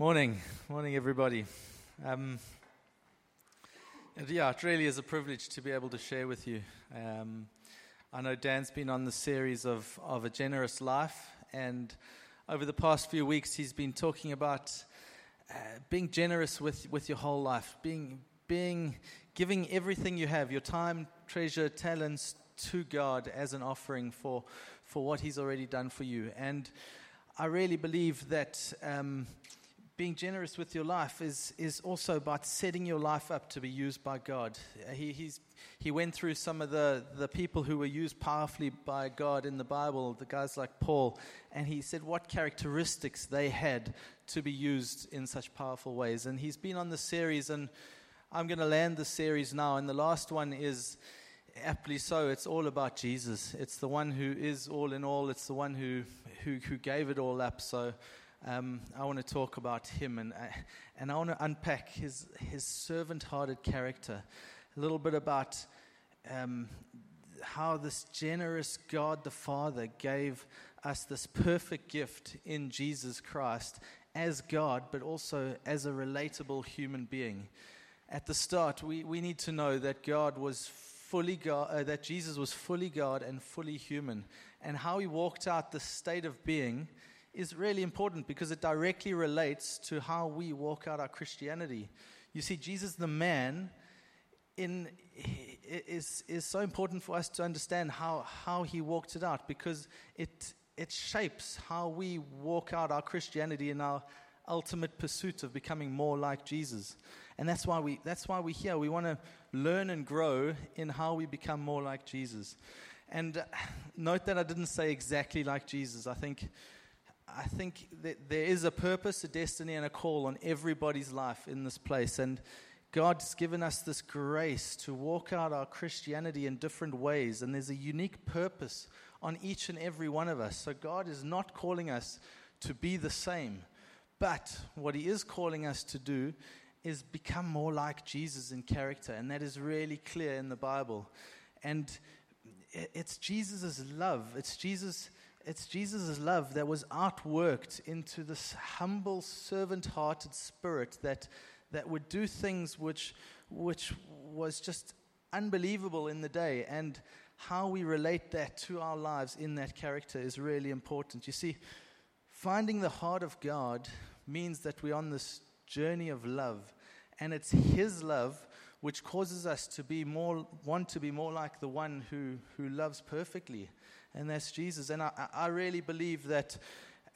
Morning, morning, everybody. Um, and yeah, it really is a privilege to be able to share with you. Um, I know Dan's been on the series of, of a generous life, and over the past few weeks, he's been talking about uh, being generous with, with your whole life, being, being, giving everything you have, your time, treasure, talents to God as an offering for, for what He's already done for you. And I really believe that. Um, being generous with your life is, is also about setting your life up to be used by God. He, he's, he went through some of the, the people who were used powerfully by God in the Bible, the guys like Paul, and he said what characteristics they had to be used in such powerful ways. And he's been on the series, and I'm going to land the series now. And the last one is aptly so. It's all about Jesus. It's the one who is all in all, it's the one who, who, who gave it all up. So um, I want to talk about him and, uh, and I want to unpack his, his servant hearted character. A little bit about um, how this generous God the Father gave us this perfect gift in Jesus Christ as God, but also as a relatable human being. At the start, we, we need to know that God was fully God, uh, that Jesus was fully God and fully human, and how he walked out the state of being is really important because it directly relates to how we walk out our Christianity. You see, Jesus the man in, is, is so important for us to understand how, how he walked it out because it, it shapes how we walk out our Christianity in our ultimate pursuit of becoming more like Jesus. And that's why, we, that's why we're here. We want to learn and grow in how we become more like Jesus. And uh, note that I didn't say exactly like Jesus. I think I think that there is a purpose, a destiny, and a call on everybody's life in this place. And God's given us this grace to walk out our Christianity in different ways. And there's a unique purpose on each and every one of us. So God is not calling us to be the same. But what He is calling us to do is become more like Jesus in character. And that is really clear in the Bible. And it's Jesus' love. It's Jesus' it's Jesus' love that was outworked into this humble, servant hearted spirit that, that would do things which, which was just unbelievable in the day. And how we relate that to our lives in that character is really important. You see, finding the heart of God means that we're on this journey of love. And it's His love which causes us to be more, want to be more like the one who, who loves perfectly and that's Jesus. And I, I really believe that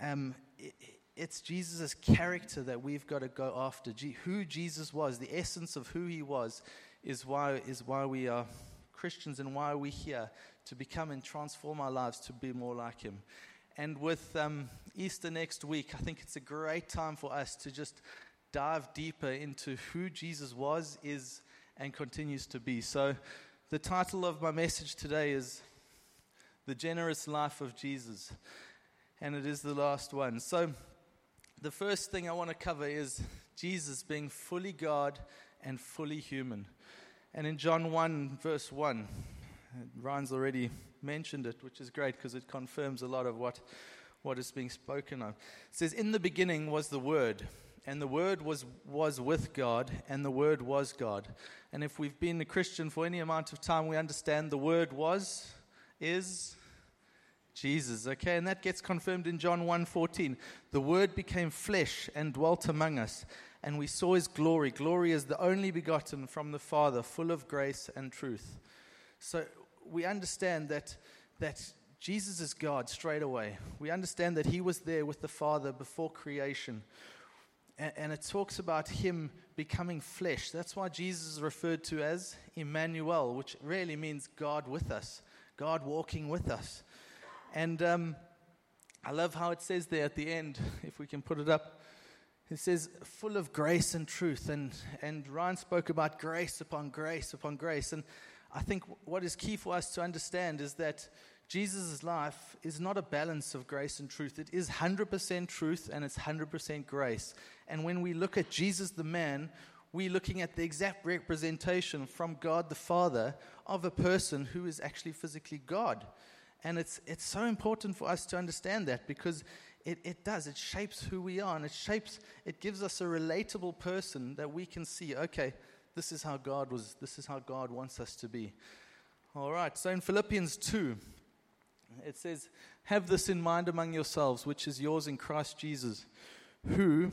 um, it, it's Jesus' character that we've got to go after. G- who Jesus was, the essence of who he was, is why, is why we are Christians and why we're here to become and transform our lives to be more like him. And with um, Easter next week, I think it's a great time for us to just dive deeper into who Jesus was, is, and continues to be. So, the title of my message today is the generous life of Jesus. And it is the last one. So, the first thing I want to cover is Jesus being fully God and fully human. And in John 1, verse 1, Ryan's already mentioned it, which is great because it confirms a lot of what, what is being spoken of. It says, In the beginning was the Word, and the Word was, was with God, and the Word was God. And if we've been a Christian for any amount of time, we understand the Word was is Jesus. Okay, and that gets confirmed in John 1:14. The word became flesh and dwelt among us, and we saw his glory. Glory is the only begotten from the Father, full of grace and truth. So we understand that that Jesus is God straight away. We understand that he was there with the Father before creation. And, and it talks about him becoming flesh. That's why Jesus is referred to as Emmanuel, which really means God with us. God walking with us. And um, I love how it says there at the end, if we can put it up. It says, full of grace and truth. And, and Ryan spoke about grace upon grace upon grace. And I think what is key for us to understand is that Jesus' life is not a balance of grace and truth. It is 100% truth and it's 100% grace. And when we look at Jesus the man, we're looking at the exact representation from God the Father of a person who is actually physically God. And it's, it's so important for us to understand that because it, it does. It shapes who we are, and it shapes, it gives us a relatable person that we can see, okay, this is how God was, this is how God wants us to be. All right, so in Philippians 2, it says, Have this in mind among yourselves, which is yours in Christ Jesus, who,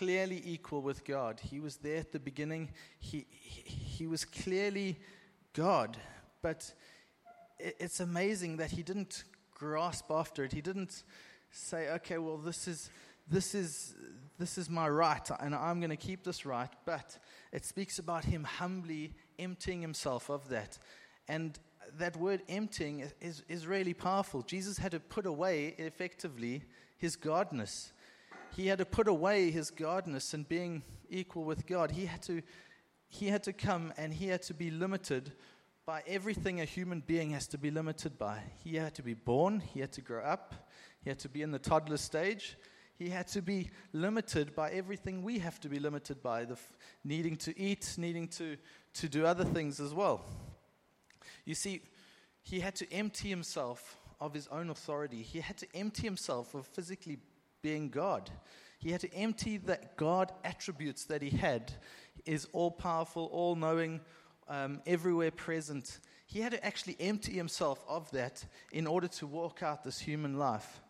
clearly equal with God. He was there at the beginning, he, he, was clearly God. But it's amazing that he didn't grasp after it. He didn't say, okay, well, this is this is, this is my right, and I'm going to keep this right. But it speaks about him humbly emptying himself of that. And that word emptying is, is really powerful. Jesus had to put away, effectively, his godness. He had to put away his godness and being equal with God. He had to, he had to come and he had to be limited by everything a human being has to be limited by. He had to be born, he had to grow up, he had to be in the toddler stage, he had to be limited by everything we have to be limited by, the f- needing to eat, needing to, to do other things as well. You see, he had to empty himself of his own authority. He had to empty himself of physically being God. He had to empty that God attributes that he had is all powerful, all knowing, um, everywhere present. He had to actually empty himself of that in order to walk out this human life.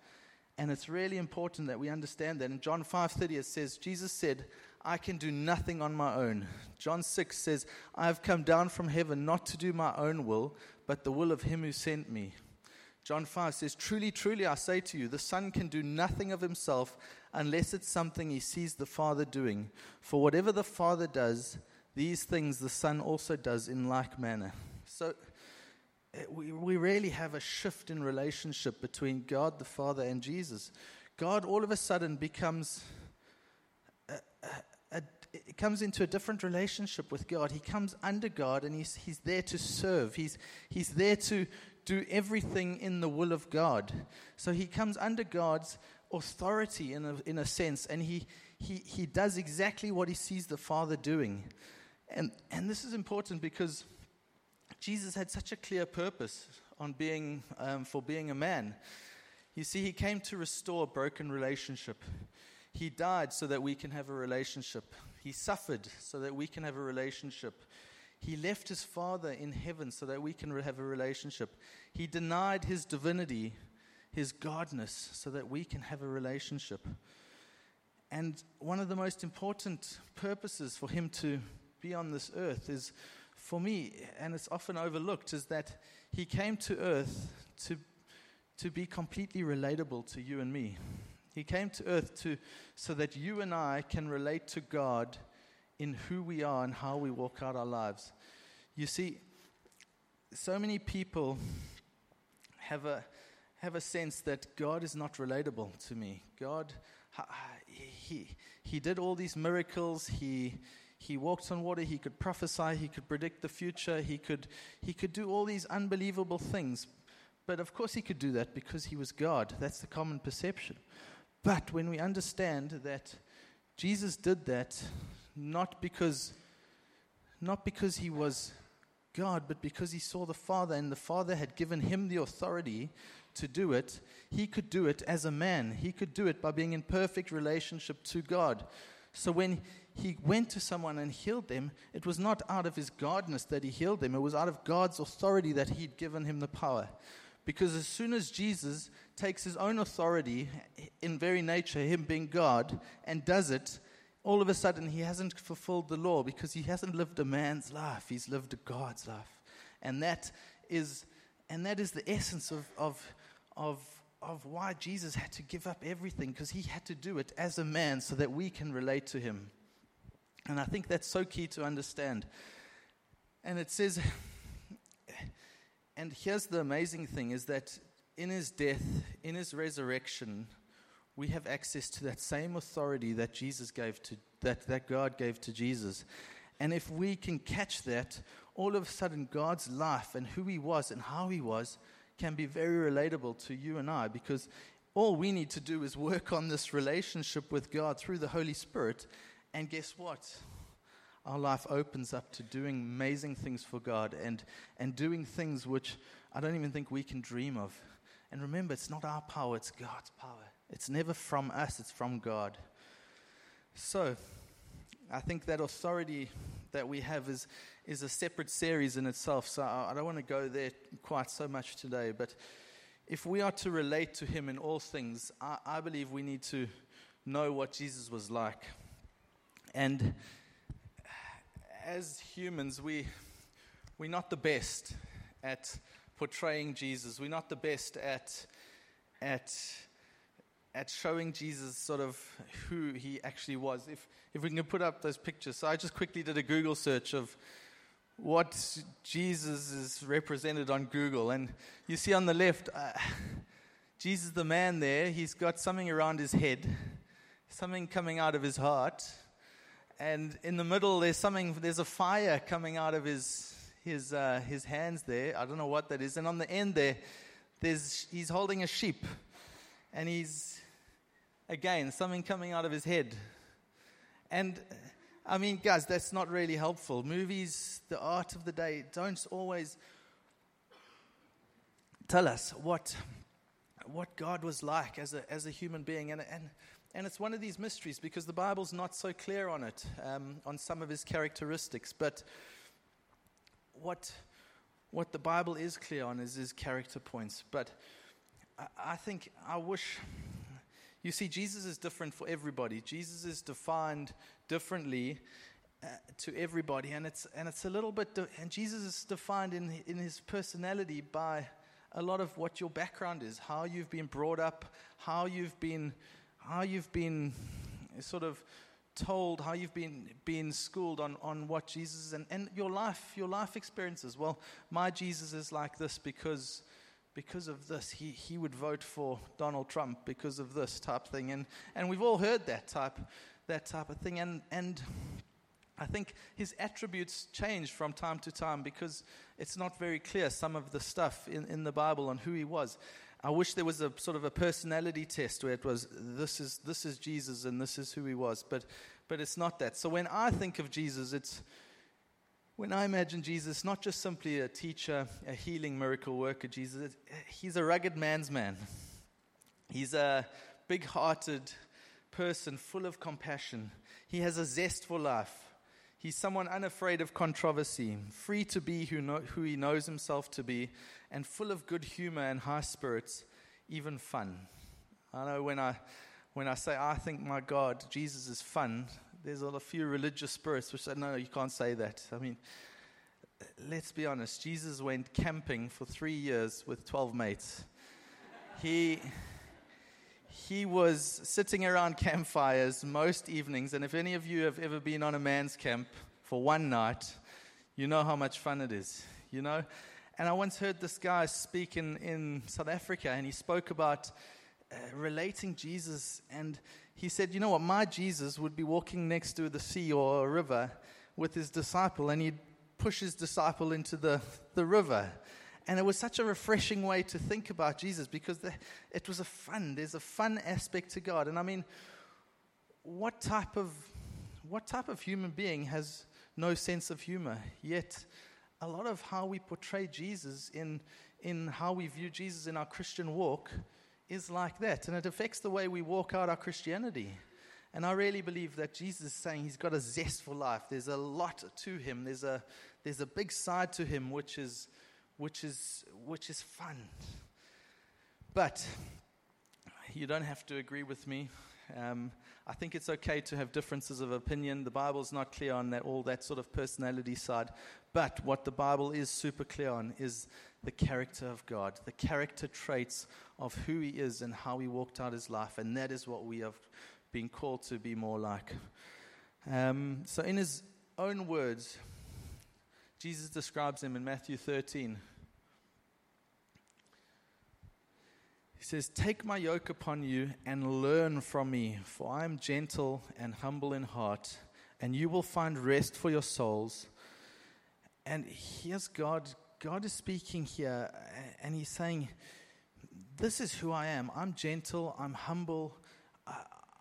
And it's really important that we understand that. In John 5:30 it says Jesus said, "I can do nothing on my own." John 6 says, "I have come down from heaven not to do my own will, but the will of him who sent me." John 5 says, Truly, truly, I say to you, the Son can do nothing of himself unless it's something he sees the Father doing. For whatever the Father does, these things the Son also does in like manner. So, Eh, we, we really have a shift in relationship between God the Father and Jesus. God all of a sudden becomes, a, a, it comes into a different relationship with God. He comes under God and he's, he's there to serve. He's, he's there to do everything in the will of God. So he comes under God's authority in a, in a sense and he, he, he does exactly what he sees the Father doing. And, and this is important because Jesus had such a clear purpose on being, um, for being a man. You see, he came to restore a broken relationship. He died so that we can have a relationship. He suffered so that we can have a relationship. He left his Father in heaven so that we can have a relationship. He denied his divinity, his godness, so that we can have a relationship. And one of the most important purposes for him to be on this earth is for me, and it's often overlooked, is that he came to earth to, to be completely relatable to you and me. He came to earth to, so that you and I can relate to God in who we are and how we walk out our lives. You see, so many people have a, have a sense that God is not relatable to me. God, he, he did all these miracles, he, he walked on water, he could prophesy, he could predict the future, he could, he could do all these unbelievable things. But of course, he could do that because he was God. That's the common perception. But when we understand that Jesus did that not because, not because he was God, but because he saw the Father and the Father had given him the authority to do it, he could do it as a man. He could do it by being in perfect relationship to God. So when he went to someone and healed them, it was not out of his godness that he healed them, it was out of God's authority that he'd given him the power. Because as soon as Jesus takes his own authority, in very nature, him being God, and does it, all of a sudden he hasn't fulfilled the law because he hasn't lived a man's life, he's lived a God's life. And that is, and that is the essence of, of, of of why Jesus had to give up everything because he had to do it as a man so that we can relate to him. And I think that's so key to understand. And it says, and here's the amazing thing is that in his death, in his resurrection, we have access to that same authority that Jesus gave to that, that God gave to Jesus. And if we can catch that, all of a sudden God's life and who he was and how he was can be very relatable to you and I because all we need to do is work on this relationship with God through the Holy Spirit. And guess what? Our life opens up to doing amazing things for God and, and doing things which I don't even think we can dream of. And remember, it's not our power, it's God's power. It's never from us, it's from God. So, I think that authority that we have is, is a separate series in itself. So, I, I don't want to go there quite so much today. But if we are to relate to Him in all things, I, I believe we need to know what Jesus was like. And as humans, we, we're not the best at portraying Jesus. We're not the best at, at, at showing Jesus sort of who he actually was. If, if we can put up those pictures. So I just quickly did a Google search of what Jesus is represented on Google. And you see on the left, uh, Jesus the man there, he's got something around his head, something coming out of his heart. And in the middle, there's something, there's a fire coming out of his, his, uh, his hands there. I don't know what that is. And on the end there, there's, he's holding a sheep. And he's, again, something coming out of his head. And I mean, guys, that's not really helpful. Movies, the art of the day, don't always tell us what, what God was like as a, as a human being. And, and, and it's one of these mysteries because the Bible's not so clear on it, um, on some of his characteristics. But what, what the Bible is clear on is his character points. But I, I think, I wish, you see, Jesus is different for everybody. Jesus is defined differently uh, to everybody, and it's, and it's a little bit, de- and Jesus is defined in, in his personality by a lot of what your background is, how you've been brought up, how you've been, how you've been sort of told how you've been, been schooled on, on what Jesus is and, and your life, your life experiences. Well, my Jesus is like this because, because of this. He, he would vote for Donald Trump because of this type thing. And, and we've all heard that type, that type of thing. And, and I think his attributes change from time to time because it's not very clear, some of the stuff in, in the Bible on who he was. I wish there was a sort of a personality test where it was this is this is Jesus and this is who he was, but but it's not that. So when I think of Jesus, it's when I imagine Jesus, not just simply a teacher, a healing miracle worker, Jesus, he's a rugged man's man. He's a big hearted person full of compassion. He has a zest for life. He's someone unafraid of controversy, free to be who, know, who he knows himself to be, and full of good humor and high spirits, even fun. I know when I, when I say, I think my God, Jesus is fun, there's a few religious spirits which say, no, you can't say that. I mean, let's be honest, Jesus went camping for three years with 12 mates. He, he was sitting around campfires most evenings, and if any of you have ever been on a man's camp for one night, you know how much fun it is, you know? And I once heard this guy speak in, in South Africa, and he spoke about uh, relating Jesus. And he said, You know what? My Jesus would be walking next to the sea or a river with his disciple, and he'd push his disciple into the, the river. And it was such a refreshing way to think about Jesus because the, it was a fun, there's a fun aspect to God. And I mean, what type of, what type of human being has no sense of humor? Yet, a lot of how we portray Jesus in, in how we view Jesus in our Christian walk is like that. And it affects the way we walk out our Christianity. And I really believe that Jesus is saying he's got a zest for life. There's a lot to him. There's a, there's a big side to him which is, which, is, which is fun. But you don't have to agree with me. Um, I think it's okay to have differences of opinion. The Bible's not clear on that, all that sort of personality side. But what the Bible is super clear on is the character of God, the character traits of who He is and how He walked out His life. And that is what we have been called to be more like. Um, so, in His own words, Jesus describes Him in Matthew 13. He says, Take my yoke upon you and learn from me, for I am gentle and humble in heart, and you will find rest for your souls. And here's God. God is speaking here, and He's saying, This is who I am. I'm gentle, I'm humble.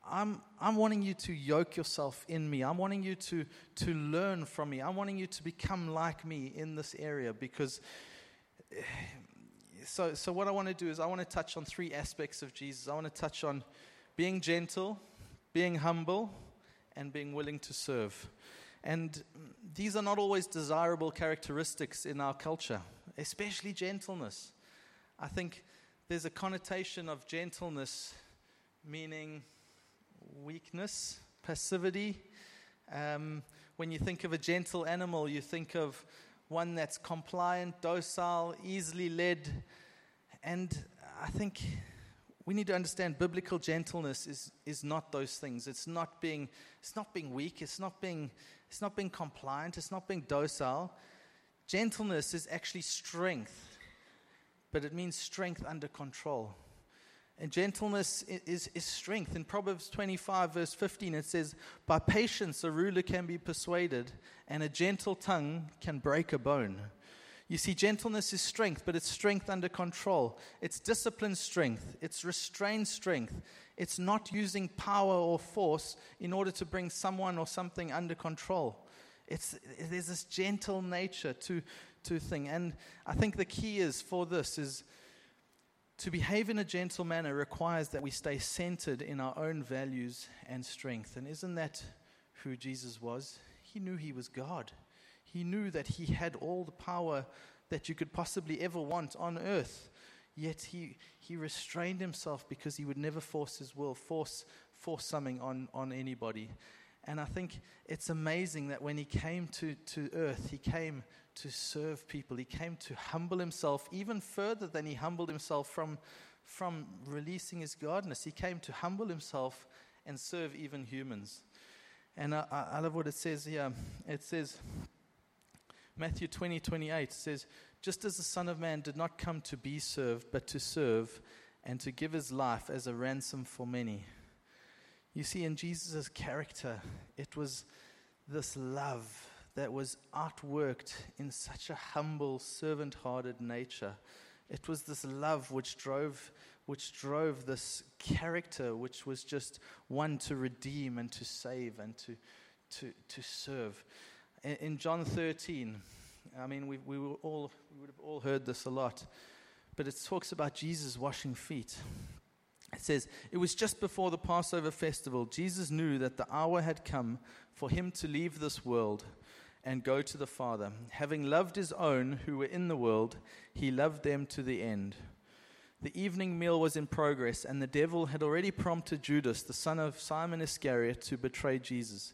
I'm, I'm wanting you to yoke yourself in me. I'm wanting you to, to learn from me. I'm wanting you to become like me in this area because eh, so, so what I want to do is I want to touch on three aspects of Jesus. I want to touch on being gentle, being humble, and being willing to serve. And these are not always desirable characteristics in our culture, especially gentleness. I think there's a connotation of gentleness meaning weakness, passivity. Um, when you think of a gentle animal, you think of one that's compliant, docile, easily led. And I think we need to understand biblical gentleness is, is not those things. It's not being it's not being weak, it's not being it's not being compliant, it's not being docile. Gentleness is actually strength, but it means strength under control. And gentleness is, is strength. In Proverbs 25, verse 15, it says, By patience a ruler can be persuaded, and a gentle tongue can break a bone. You see, gentleness is strength, but it's strength under control. It's disciplined strength. It's restrained strength. It's not using power or force in order to bring someone or something under control. It's, there's this gentle nature to, to thing. And I think the key is for this is to behave in a gentle manner requires that we stay centered in our own values and strength. And isn't that who Jesus was? He knew he was God. He knew that he had all the power that you could possibly ever want on earth. Yet he, he restrained himself because he would never force his will, force, force something on, on anybody. And I think it's amazing that when he came to, to earth, he came to serve people. He came to humble himself even further than he humbled himself from, from releasing his godness. He came to humble himself and serve even humans. And I, I love what it says here. It says, Matthew 20, 28 says, Just as the Son of Man did not come to be served, but to serve and to give his life as a ransom for many. You see, in Jesus' character, it was this love that was outworked in such a humble, servant hearted nature. It was this love which drove, which drove this character, which was just one to redeem and to save and to, to, to serve. In, John 13, I mean, we, we, were all, we would have all heard this a lot, but it talks about Jesus washing feet. It says, It was just before the Passover festival. Jesus knew that the hour had come for him to leave this world and go to the Father. Having loved his own who were in the world, he loved them to the end. The evening meal was in progress, and the devil had already prompted Judas, the son of Simon Iscariot, to betray Jesus.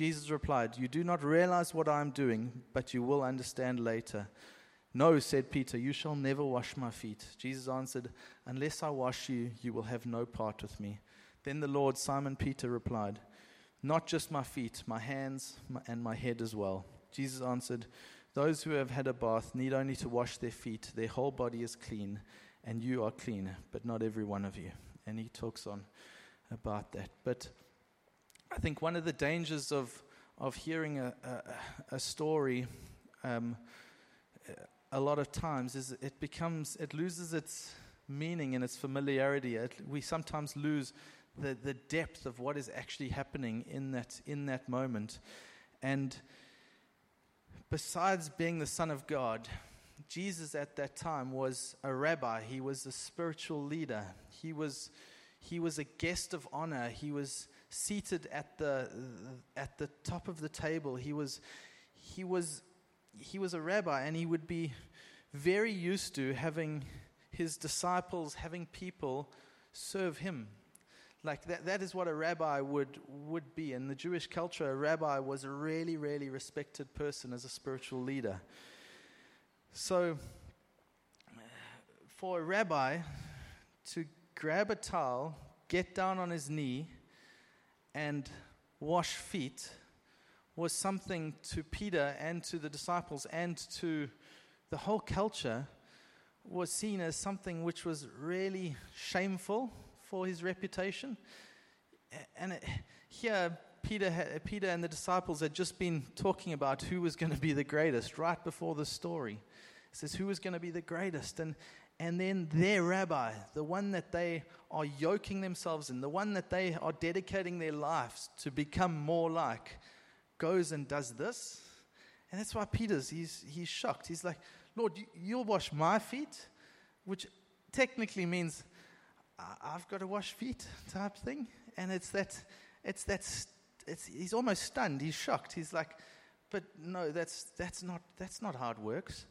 Jesus replied, You do not realize what I am doing, but you will understand later. No, said Peter, you shall never wash my feet. Jesus answered, Unless I wash you, you will have no part with me. Then the Lord, Simon Peter, replied, not just my feet, my hands, and my head as well. Jesus answered, Those who have had a bath need only to wash their feet. Their whole body is clean, and you are clean, but not every one of you. And he talks on about that. But I think one of the dangers of, of hearing a, a, a story um, a lot of times is it becomes, it loses its meaning and its familiarity. It, we sometimes lose the, the depth of what is actually happening in that, in that moment. And besides being the Son of God, Jesus at that time was a rabbi, he was a spiritual leader, he was, he was a guest of honor, he was seated at the, at the top of the table, he was, he, was, he was a rabbi, and he would be very used to having his disciples, having people serve him. Like that, that is what a rabbi would, would be. In the Jewish culture, a rabbi was a really, really respected person as a spiritual leader. So, for a rabbi to grab a towel, get down on his knee, and wash feet was something to Peter and to the disciples and to the whole culture was seen as something which was really shameful for his reputation. And it, here, Peter, Peter and the disciples had just been talking about who was going to be the greatest right before the story. It says, Who was going to be the greatest? And, and then their rabbi, the one that they are yoking themselves in, the one that they are dedicating their lives to become more like, goes and does this. And that's why Peter's, he's, he's shocked. He's like, Lord, you'll wash my feet, which technically means I've got to wash feet type thing. And it's that, it's that, it's, he's almost stunned. He's shocked. He's like, but no, that's, that's, not, that's not how it works.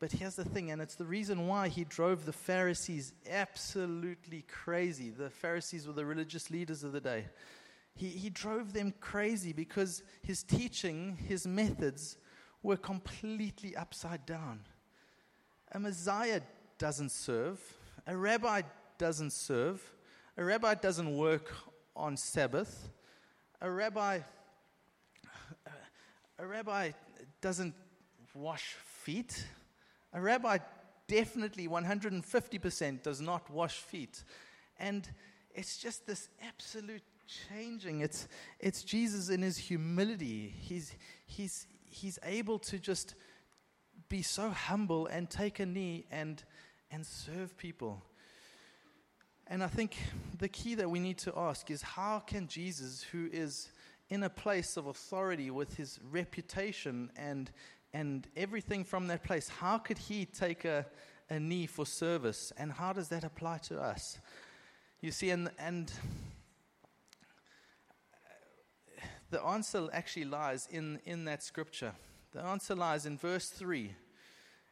But here's the thing, and it's the reason why he drove the Pharisees absolutely crazy. The Pharisees were the religious leaders of the day. He, he drove them crazy because his teaching, his methods, were completely upside down. A Messiah doesn't serve, a rabbi doesn't serve, a rabbi doesn't work on Sabbath, a rabbi, a rabbi doesn't wash feet. A rabbi definitely 150% does not wash feet. And it's just this absolute changing. It's, it's Jesus in his humility. He's, he's, he's able to just be so humble and take a knee and, and serve people. And I think the key that we need to ask is how can Jesus, who is in a place of authority with his reputation and and everything from that place. How could he take a, a knee for service? And how does that apply to us? You see, and, and the answer actually lies in, in that scripture. The answer lies in verse 3.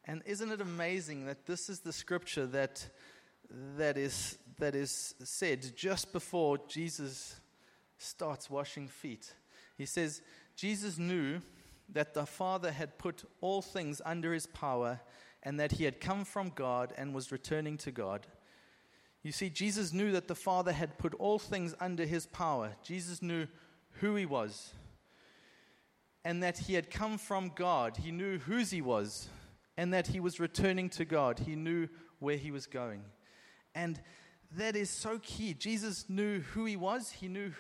And isn't it amazing that this is the scripture that, that, is, that is said just before Jesus starts washing feet? He says, Jesus knew that the Father had put all things under his power and that he had come from God and was returning to God. You see, Jesus knew that the Father had put all things under his power. Jesus knew who he was and that he had come from God. He knew whose he was and that he was returning to God. He knew where he was going. And that is so key. Jesus knew who he was, he knew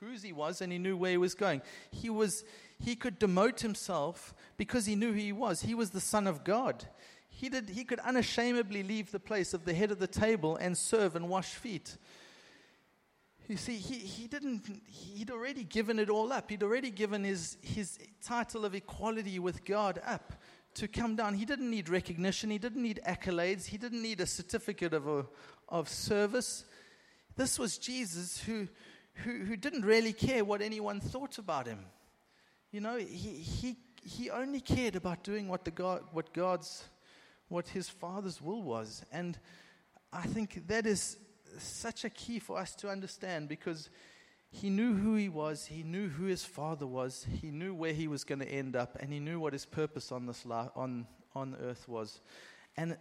whose he was, and he knew where he was going. He was he could demote himself because he knew who he was. He was the Son of God. He, did, he could unashamedly leave the place of the head of the table and serve and wash feet. You see, he, he didn't, he'd already given it all up. He'd already given his, his title of equality with God up to come down. He didn't need recognition. He didn't need accolades. He didn't need a certificate of, a, of service. This was Jesus who, who, who didn't really care what anyone thought about him. You know, he, he, he only cared about doing what, the God, what God's, what his Father's will was. And I think that is such a key for us to understand because he knew who he was, he knew who his father was, he knew where he was going to end up, and he knew what his purpose on this life, on on earth was. And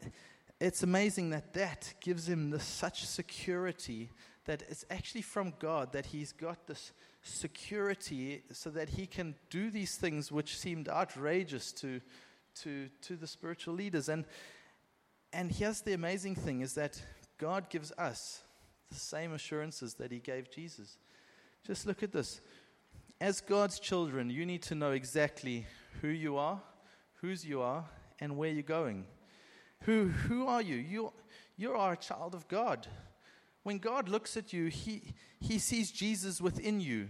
it's amazing that that gives him the, such security that it's actually from God that he's got this security so that he can do these things which seemed outrageous to, to, to the spiritual leaders. And, and here's the amazing thing is that God gives us the same assurances that he gave Jesus. Just look at this. As God's children, you need to know exactly who you are, whose you are, and where you're going. Who, who are you? you? You are a child of God. When God looks at you, he, he sees Jesus within you,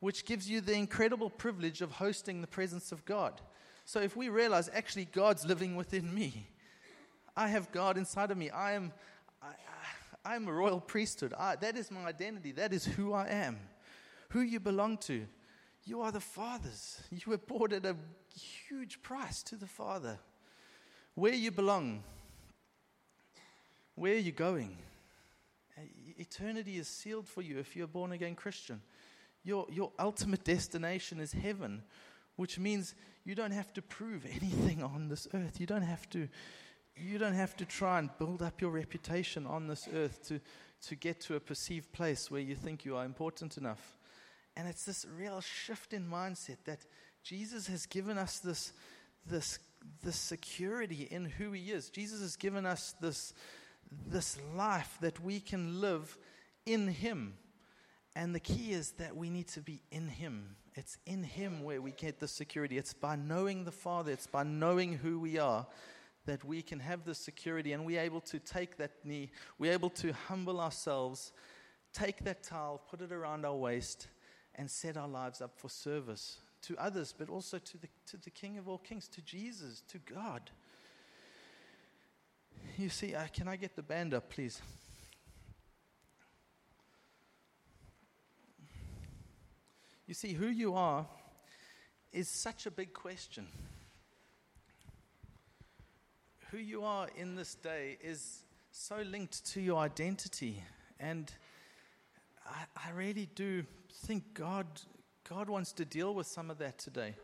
which gives you the incredible privilege of hosting the presence of God. So if we realize actually God's living within me, I have God inside of me. I am, I, am a royal priesthood. I, that is my identity. That is who I am. Who you belong to. You are the Father's. You were bought at a huge price to the Father. Where you belong. Where are you going? Eternity is sealed for you if you're a born again Christian. Your, your ultimate destination is heaven, which means you don't have to prove anything on this earth. You don't have to, you don't have to try and build up your reputation on this earth to, to get to a perceived place where you think you are important enough. And it's this real shift in mindset that Jesus has given us this, this, this security in who He is. Jesus has given us this, this life that we can live in Him. And the key is that we need to be in Him. It's in Him where we get the security. It's by knowing the Father, it's by knowing who we are that we can have the security and we're able to take that knee, we're able to humble ourselves, take that towel, put it around our waist, and set our lives up for service to others, but also to the, to the King of all kings, to Jesus, to God. You see, uh, can I get the band up, please? You see, who you are is such a big question. Who you are in this day is so linked to your identity. And I, I really do think God, God wants to deal with some of that today.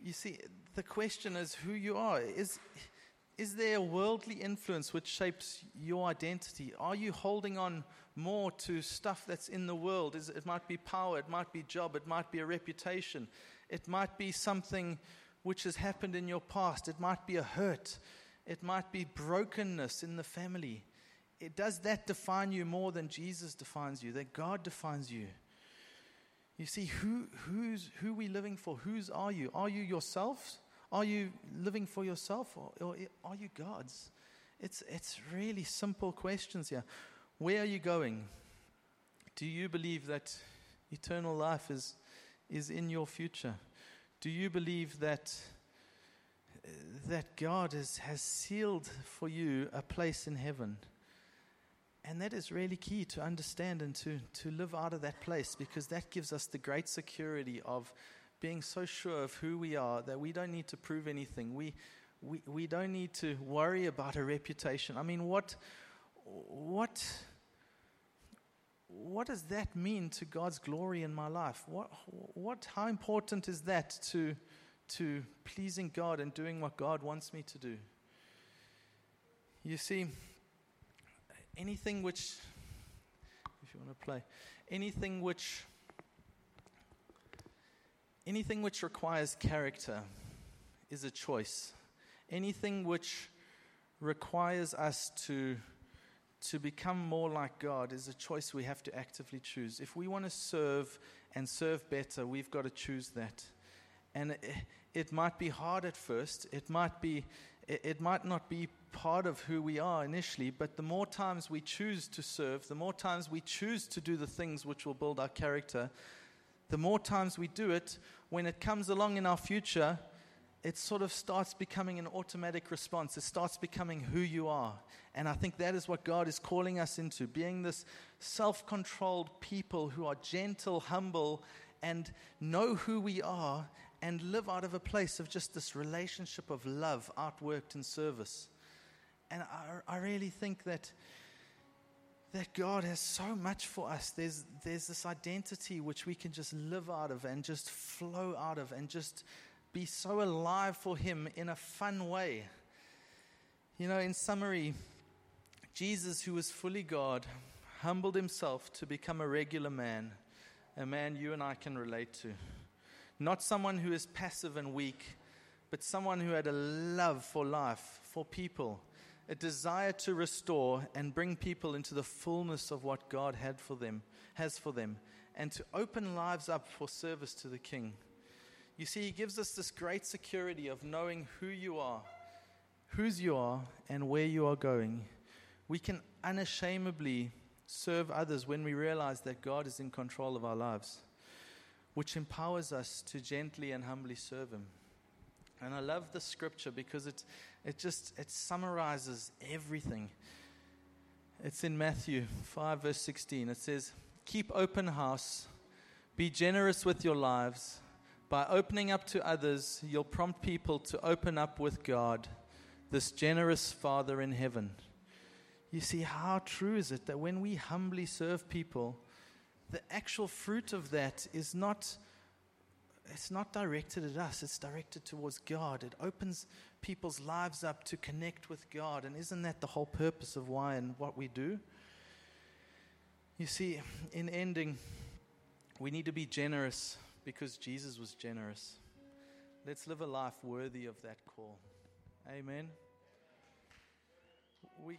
You see, the question is who you are. Is, is there a worldly influence which shapes your identity? Are you holding on more to stuff that's in the world. It might be power, it might be job, it might be a reputation, it might be something which has happened in your past, it might be a hurt, it might be brokenness in the family. It, does that define you more than Jesus defines you, that God defines you? You see, who, who's, who are we living for? Whose are you? Are you yourself? Are you living for yourself or, or are you God's? It's, it's really simple questions here. Where are you going? Do you believe that eternal life is, is in your future? Do you believe that, that God has, has sealed for you a place in heaven? And that is really key to understand and to, to live out of that place because that gives us the great security of being so sure of who we are that we don't need to prove anything. We, we, we don't need to worry about a reputation. I mean, what, what what does that mean to God's glory in my life? What, what, how important is that to, to pleasing God and doing what God wants me to do? You see, anything which, if you want to play, anything which, anything which requires character is a choice. Anything which requires us to to become more like God is a choice we have to actively choose. If we want to serve and serve better, we've got to choose that. And it, it might be hard at first. It might be it, it might not be part of who we are initially, but the more times we choose to serve, the more times we choose to do the things which will build our character, the more times we do it, when it comes along in our future, it sort of starts becoming an automatic response. It starts becoming who you are. And I think that is what God is calling us into being this self controlled people who are gentle, humble, and know who we are and live out of a place of just this relationship of love outworked in service. And I, I really think that. That God has so much for us. There's, there's this identity which we can just live out of and just flow out of and just be so alive for Him in a fun way. You know, in summary, Jesus, who was fully God, humbled himself to become a regular man, a man you and I can relate to. Not someone who is passive and weak, but someone who had a love for life, for people, a desire to restore and bring people into the fullness of what God had for them, has for them, and to open lives up for service to the King. You see, he gives us this great security of knowing who you are, whose you are, and where you are going. We can unashamedly serve others when we realize that God is in control of our lives, which empowers us to gently and humbly serve Him. And I love the scripture because it, it just it summarizes everything. It's in Matthew 5, verse 16. It says, Keep open house, be generous with your lives by opening up to others, you'll prompt people to open up with God, this generous Father in heaven. you see, how true is it that when we humbly serve people, the actual fruit of that is not it's not directed at us, it's directed towards God. It opens people's lives up to connect with God. And isn't that the whole purpose of why and what we do? You see, in ending, we need to be generous because Jesus was generous. Let's live a life worthy of that call. Amen. We